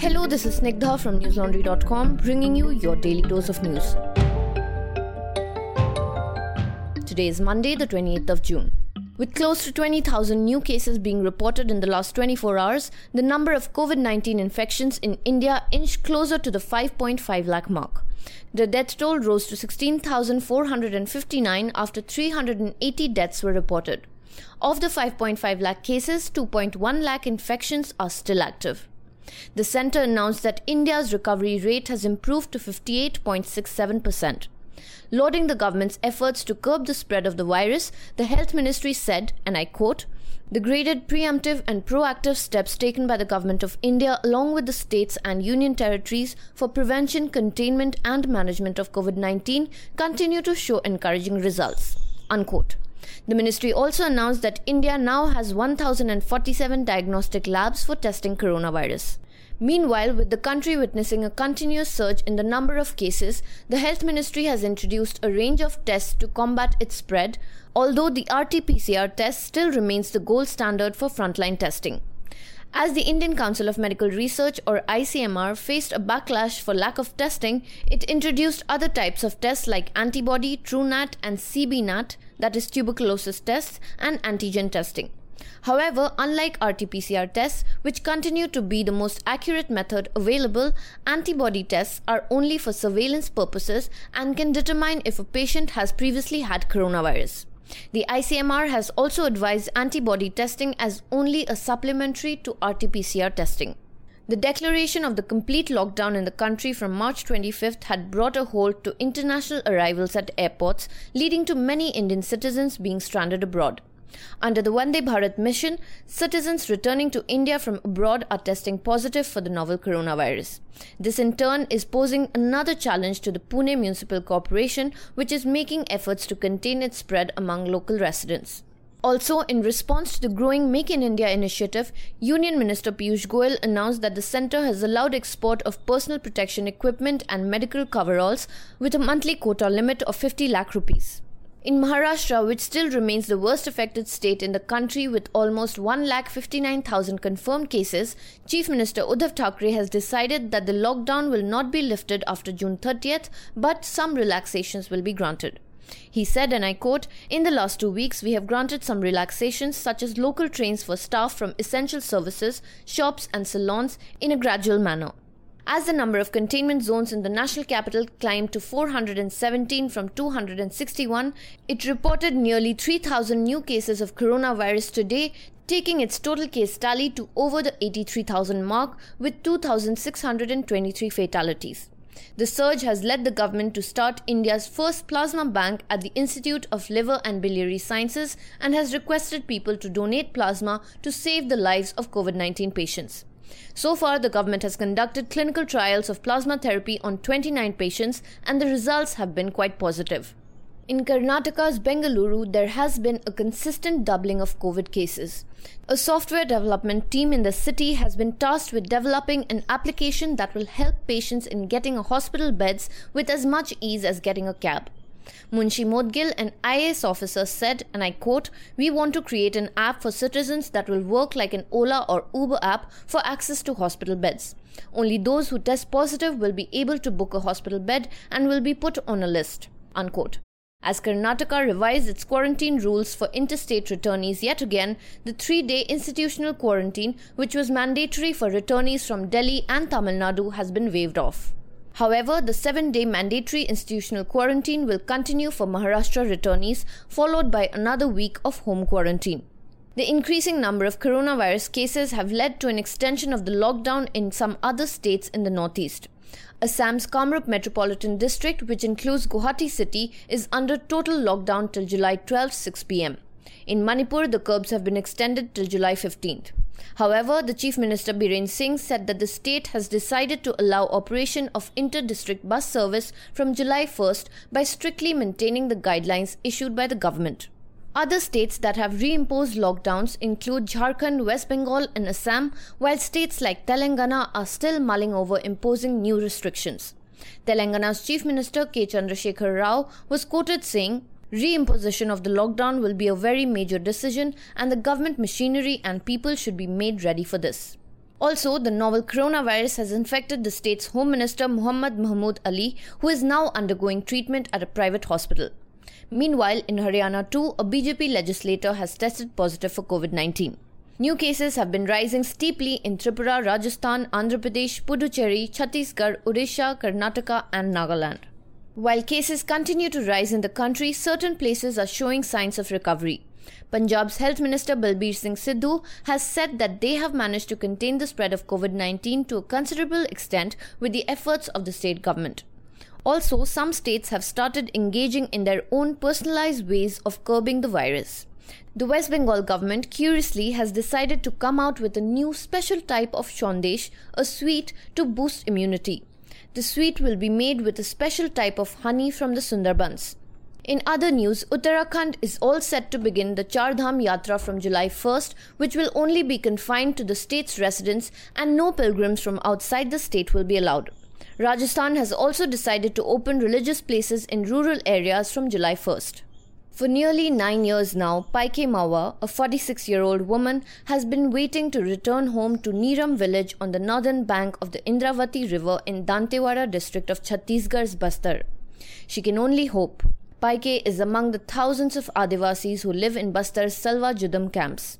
Hello, this is Snigdha from newslaundry.com bringing you your daily dose of news. Today is Monday, the 28th of June. With close to 20,000 new cases being reported in the last 24 hours, the number of COVID 19 infections in India inched closer to the 5.5 lakh mark. The death toll rose to 16,459 after 380 deaths were reported. Of the 5.5 lakh cases, 2.1 lakh infections are still active. The centre announced that India's recovery rate has improved to 58.67%. Lauding the government's efforts to curb the spread of the virus, the Health Ministry said, and I quote, the graded preemptive and proactive steps taken by the Government of India along with the states and union territories for prevention, containment, and management of COVID 19 continue to show encouraging results. Unquote. The ministry also announced that India now has 1,047 diagnostic labs for testing coronavirus. Meanwhile, with the country witnessing a continuous surge in the number of cases, the Health Ministry has introduced a range of tests to combat its spread, although the RT PCR test still remains the gold standard for frontline testing. As the Indian Council of Medical Research or ICMR faced a backlash for lack of testing, it introduced other types of tests like antibody, TrueNat, and CBNAAT, that is tuberculosis tests, and antigen testing. However, unlike RT PCR tests, which continue to be the most accurate method available, antibody tests are only for surveillance purposes and can determine if a patient has previously had coronavirus. The ICMR has also advised antibody testing as only a supplementary to RT PCR testing. The declaration of the complete lockdown in the country from March 25th had brought a halt to international arrivals at airports, leading to many Indian citizens being stranded abroad. Under the Vande Bharat mission, citizens returning to India from abroad are testing positive for the novel coronavirus. This in turn is posing another challenge to the Pune Municipal Corporation, which is making efforts to contain its spread among local residents. Also, in response to the growing Make in India initiative, Union Minister Piyush Goyal announced that the centre has allowed export of personal protection equipment and medical coveralls with a monthly quota limit of 50 lakh rupees. In Maharashtra, which still remains the worst affected state in the country with almost 1,59,000 confirmed cases, Chief Minister Uddhav Thackeray has decided that the lockdown will not be lifted after June 30th, but some relaxations will be granted. He said, and I quote, In the last two weeks, we have granted some relaxations, such as local trains for staff from essential services, shops, and salons, in a gradual manner. As the number of containment zones in the national capital climbed to 417 from 261, it reported nearly 3,000 new cases of coronavirus today, taking its total case tally to over the 83,000 mark with 2,623 fatalities. The surge has led the government to start India's first plasma bank at the Institute of Liver and Biliary Sciences and has requested people to donate plasma to save the lives of COVID 19 patients. So far, the government has conducted clinical trials of plasma therapy on 29 patients, and the results have been quite positive. In Karnataka's Bengaluru, there has been a consistent doubling of COVID cases. A software development team in the city has been tasked with developing an application that will help patients in getting hospital beds with as much ease as getting a cab. Munish Moudgil, an IAS officer, said, and I quote, We want to create an app for citizens that will work like an Ola or Uber app for access to hospital beds. Only those who test positive will be able to book a hospital bed and will be put on a list. Unquote. As Karnataka revised its quarantine rules for interstate returnees yet again, the three day institutional quarantine, which was mandatory for returnees from Delhi and Tamil Nadu, has been waived off. However, the seven day mandatory institutional quarantine will continue for Maharashtra returnees, followed by another week of home quarantine. The increasing number of coronavirus cases have led to an extension of the lockdown in some other states in the northeast. Assam's Kamrup Metropolitan District, which includes Guwahati city, is under total lockdown till July 12, 6 pm. In Manipur, the curbs have been extended till July 15th. However, the Chief Minister Biren Singh said that the state has decided to allow operation of inter-district bus service from July 1st by strictly maintaining the guidelines issued by the government. Other states that have reimposed lockdowns include Jharkhand, West Bengal, and Assam, while states like Telangana are still mulling over imposing new restrictions. Telangana's Chief Minister K. Chandrasekhar Rao was quoted saying, Reimposition of the lockdown will be a very major decision, and the government machinery and people should be made ready for this. Also, the novel coronavirus has infected the state's Home Minister Muhammad Mahmood Ali, who is now undergoing treatment at a private hospital. Meanwhile, in Haryana too, a BJP legislator has tested positive for COVID 19. New cases have been rising steeply in Tripura, Rajasthan, Andhra Pradesh, Puducherry, Chhattisgarh, Odisha, Karnataka, and Nagaland. While cases continue to rise in the country, certain places are showing signs of recovery. Punjab's Health Minister Balbir Singh Sidhu has said that they have managed to contain the spread of COVID 19 to a considerable extent with the efforts of the state government. Also, some states have started engaging in their own personalized ways of curbing the virus. The West Bengal government curiously has decided to come out with a new special type of shondesh, a sweet to boost immunity. The sweet will be made with a special type of honey from the Sundarbans. In other news, Uttarakhand is all set to begin the Char Dham Yatra from July 1st, which will only be confined to the state's residents and no pilgrims from outside the state will be allowed. Rajasthan has also decided to open religious places in rural areas from July 1st. For nearly nine years now, Paike Mawa, a 46 year old woman, has been waiting to return home to Neeram village on the northern bank of the Indravati river in Dantewada district of Chhattisgarh's Bastar. She can only hope. Paike is among the thousands of Adivasis who live in Bastar's Salwa Judum camps.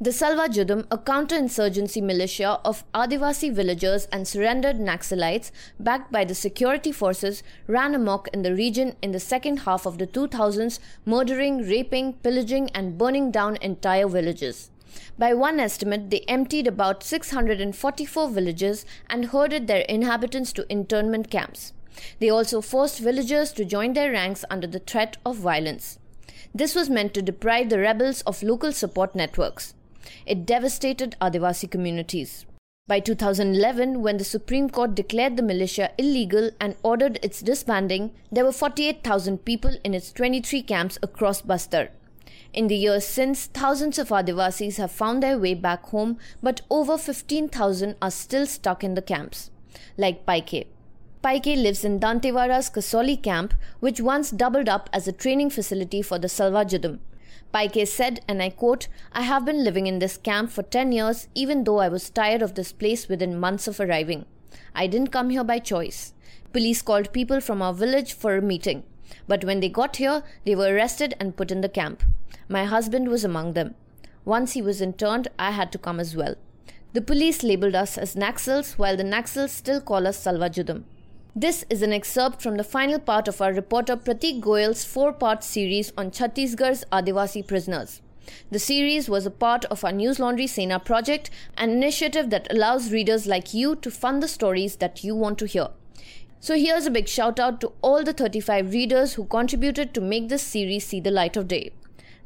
The Salwa Judum, a counter-insurgency militia of Adivasi villagers and surrendered Naxalites backed by the security forces, ran amok in the region in the second half of the 2000s, murdering, raping, pillaging and burning down entire villages. By one estimate, they emptied about 644 villages and herded their inhabitants to internment camps. They also forced villagers to join their ranks under the threat of violence. This was meant to deprive the rebels of local support networks. It devastated Adivasi communities. By 2011, when the Supreme Court declared the militia illegal and ordered its disbanding, there were 48,000 people in its 23 camps across Bastar. In the years since, thousands of Adivasis have found their way back home, but over 15,000 are still stuck in the camps. Like Paike. Paike lives in Dantewara's Kasoli camp, which once doubled up as a training facility for the Salwa Judum. Paike said, and I quote, I have been living in this camp for 10 years, even though I was tired of this place within months of arriving. I didn't come here by choice. Police called people from our village for a meeting. But when they got here, they were arrested and put in the camp. My husband was among them. Once he was interned, I had to come as well. The police labeled us as Naxals, while the Naxals still call us Salwa Judum. This is an excerpt from the final part of our reporter Pratik Goyal's four part series on Chhattisgarh's Adivasi prisoners. The series was a part of our News Laundry Sena project, an initiative that allows readers like you to fund the stories that you want to hear. So here's a big shout out to all the 35 readers who contributed to make this series see the light of day.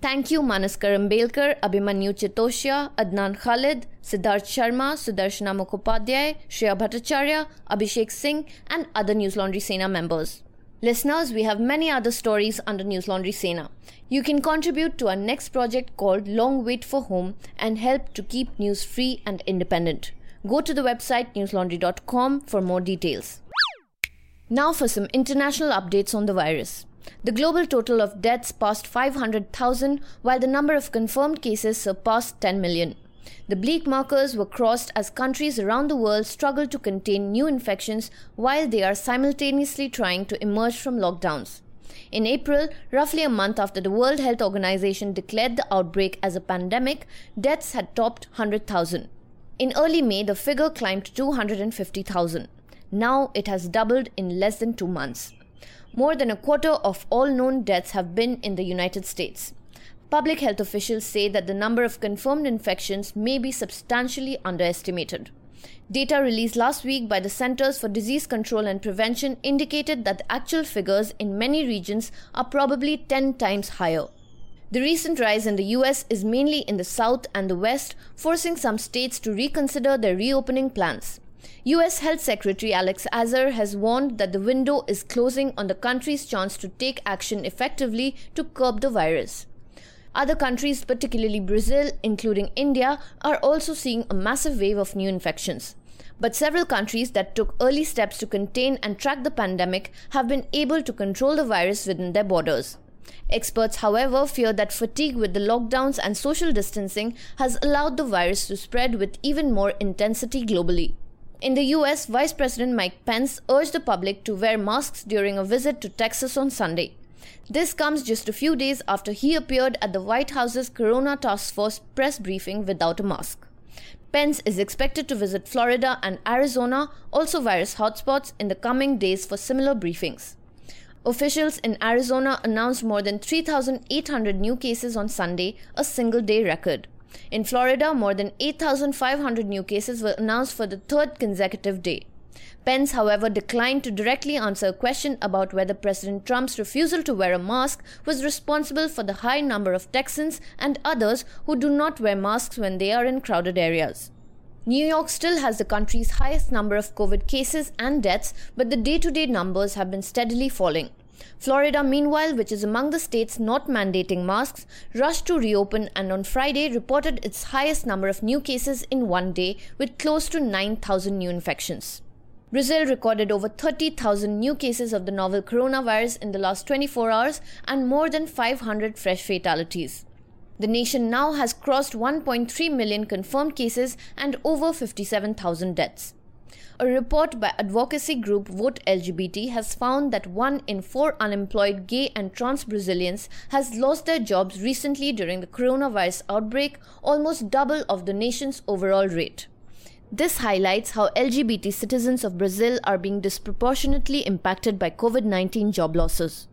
Thank you Manas Karambelkar, Abhimanyu Chitoshia, Adnan Khalid, Siddharth Sharma, Sudarshana Mukhopadhyay, Shreya Bhattacharya, Abhishek Singh, and other News Laundry Sena members. Listeners, we have many other stories under News Laundry Sena. You can contribute to our next project called Long Wait for Home and help to keep news free and independent. Go to the website newslaundry.com for more details. Now for some international updates on the virus. The global total of deaths passed 500,000, while the number of confirmed cases surpassed 10 million. The bleak markers were crossed as countries around the world struggle to contain new infections while they are simultaneously trying to emerge from lockdowns. In April, roughly a month after the World Health Organization declared the outbreak as a pandemic, deaths had topped 100,000. In early May, the figure climbed to 250,000. Now it has doubled in less than two months. More than a quarter of all known deaths have been in the United States. Public health officials say that the number of confirmed infections may be substantially underestimated. Data released last week by the Centers for Disease Control and Prevention indicated that the actual figures in many regions are probably 10 times higher. The recent rise in the US is mainly in the South and the West, forcing some states to reconsider their reopening plans. US Health Secretary Alex Azar has warned that the window is closing on the country's chance to take action effectively to curb the virus. Other countries, particularly Brazil, including India, are also seeing a massive wave of new infections. But several countries that took early steps to contain and track the pandemic have been able to control the virus within their borders. Experts, however, fear that fatigue with the lockdowns and social distancing has allowed the virus to spread with even more intensity globally. In the US, Vice President Mike Pence urged the public to wear masks during a visit to Texas on Sunday. This comes just a few days after he appeared at the White House's Corona Task Force press briefing without a mask. Pence is expected to visit Florida and Arizona, also virus hotspots, in the coming days for similar briefings. Officials in Arizona announced more than 3,800 new cases on Sunday, a single day record. In Florida, more than 8,500 new cases were announced for the third consecutive day. Pence, however, declined to directly answer a question about whether President Trump's refusal to wear a mask was responsible for the high number of Texans and others who do not wear masks when they are in crowded areas. New York still has the country's highest number of COVID cases and deaths, but the day to day numbers have been steadily falling. Florida, meanwhile, which is among the states not mandating masks, rushed to reopen and on Friday reported its highest number of new cases in one day with close to 9,000 new infections. Brazil recorded over 30,000 new cases of the novel coronavirus in the last 24 hours and more than 500 fresh fatalities. The nation now has crossed 1.3 million confirmed cases and over 57,000 deaths. A report by advocacy group Vote LGBT has found that one in four unemployed gay and trans Brazilians has lost their jobs recently during the coronavirus outbreak, almost double of the nation's overall rate. This highlights how LGBT citizens of Brazil are being disproportionately impacted by COVID 19 job losses.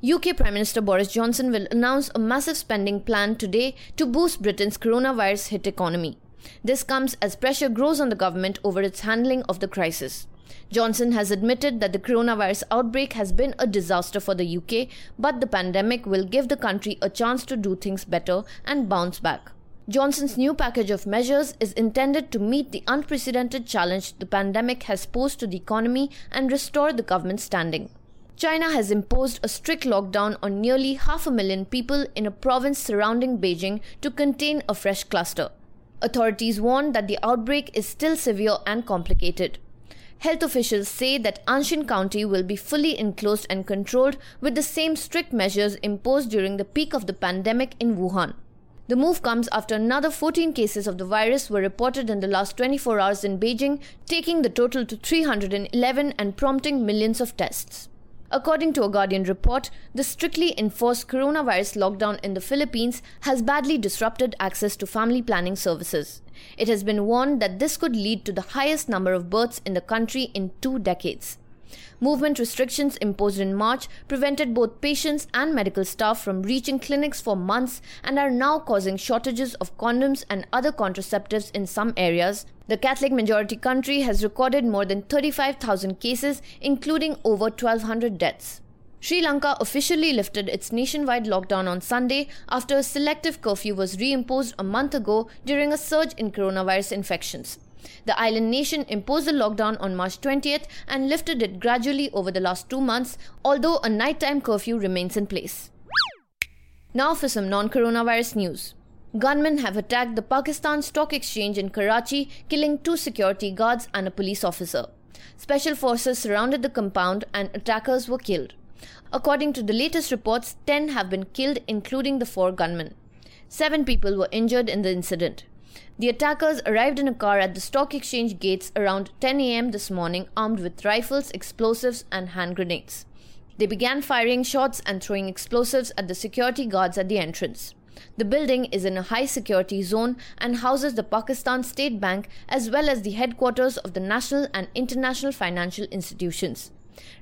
UK Prime Minister Boris Johnson will announce a massive spending plan today to boost Britain's coronavirus hit economy. This comes as pressure grows on the government over its handling of the crisis. Johnson has admitted that the coronavirus outbreak has been a disaster for the UK, but the pandemic will give the country a chance to do things better and bounce back. Johnson's new package of measures is intended to meet the unprecedented challenge the pandemic has posed to the economy and restore the government's standing. China has imposed a strict lockdown on nearly half a million people in a province surrounding Beijing to contain a fresh cluster. Authorities warn that the outbreak is still severe and complicated. Health officials say that Anxin County will be fully enclosed and controlled with the same strict measures imposed during the peak of the pandemic in Wuhan. The move comes after another 14 cases of the virus were reported in the last 24 hours in Beijing, taking the total to 311 and prompting millions of tests. According to a Guardian report, the strictly enforced coronavirus lockdown in the Philippines has badly disrupted access to family planning services. It has been warned that this could lead to the highest number of births in the country in two decades. Movement restrictions imposed in March prevented both patients and medical staff from reaching clinics for months and are now causing shortages of condoms and other contraceptives in some areas. The Catholic majority country has recorded more than 35,000 cases, including over 1,200 deaths. Sri Lanka officially lifted its nationwide lockdown on Sunday after a selective curfew was reimposed a month ago during a surge in coronavirus infections. The island nation imposed a lockdown on March 20th and lifted it gradually over the last two months, although a nighttime curfew remains in place. Now for some non coronavirus news. Gunmen have attacked the Pakistan Stock Exchange in Karachi, killing two security guards and a police officer. Special forces surrounded the compound and attackers were killed. According to the latest reports, 10 have been killed, including the four gunmen. Seven people were injured in the incident. The attackers arrived in a car at the stock exchange gates around 10 a.m. this morning, armed with rifles, explosives, and hand grenades. They began firing shots and throwing explosives at the security guards at the entrance. The building is in a high security zone and houses the Pakistan State Bank as well as the headquarters of the national and international financial institutions.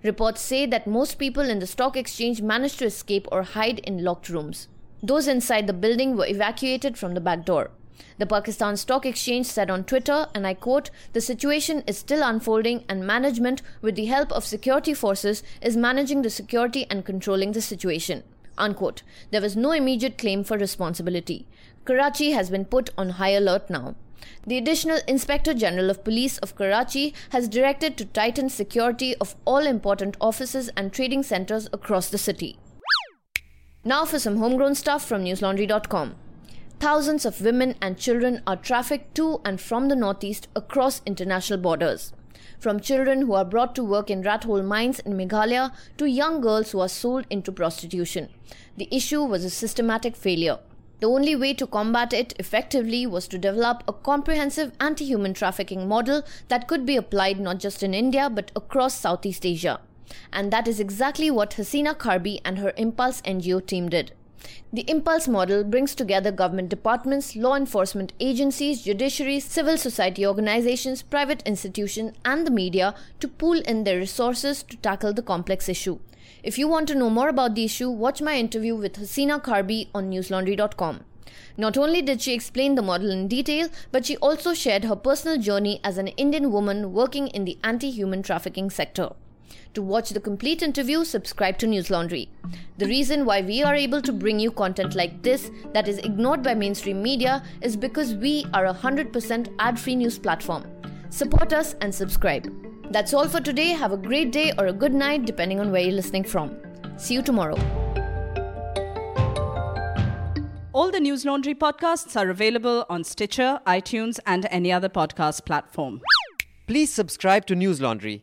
Reports say that most people in the stock exchange managed to escape or hide in locked rooms. Those inside the building were evacuated from the back door. The Pakistan Stock Exchange said on Twitter, and I quote, the situation is still unfolding and management, with the help of security forces, is managing the security and controlling the situation. Unquote. There was no immediate claim for responsibility. Karachi has been put on high alert now. The Additional Inspector General of Police of Karachi has directed to tighten security of all important offices and trading centers across the city. Now for some homegrown stuff from newslaundry.com. Thousands of women and children are trafficked to and from the Northeast across international borders. From children who are brought to work in rat hole mines in Meghalaya to young girls who are sold into prostitution. The issue was a systematic failure. The only way to combat it effectively was to develop a comprehensive anti human trafficking model that could be applied not just in India but across Southeast Asia. And that is exactly what Hasina Kharbi and her Impulse NGO team did. The Impulse model brings together government departments, law enforcement agencies, judiciaries, civil society organizations, private institutions, and the media to pool in their resources to tackle the complex issue. If you want to know more about the issue, watch my interview with Hasina Kharbi on newslaundry.com. Not only did she explain the model in detail, but she also shared her personal journey as an Indian woman working in the anti human trafficking sector. To watch the complete interview, subscribe to News Laundry. The reason why we are able to bring you content like this that is ignored by mainstream media is because we are a 100% ad free news platform. Support us and subscribe. That's all for today. Have a great day or a good night, depending on where you're listening from. See you tomorrow. All the News Laundry podcasts are available on Stitcher, iTunes, and any other podcast platform. Please subscribe to News Laundry.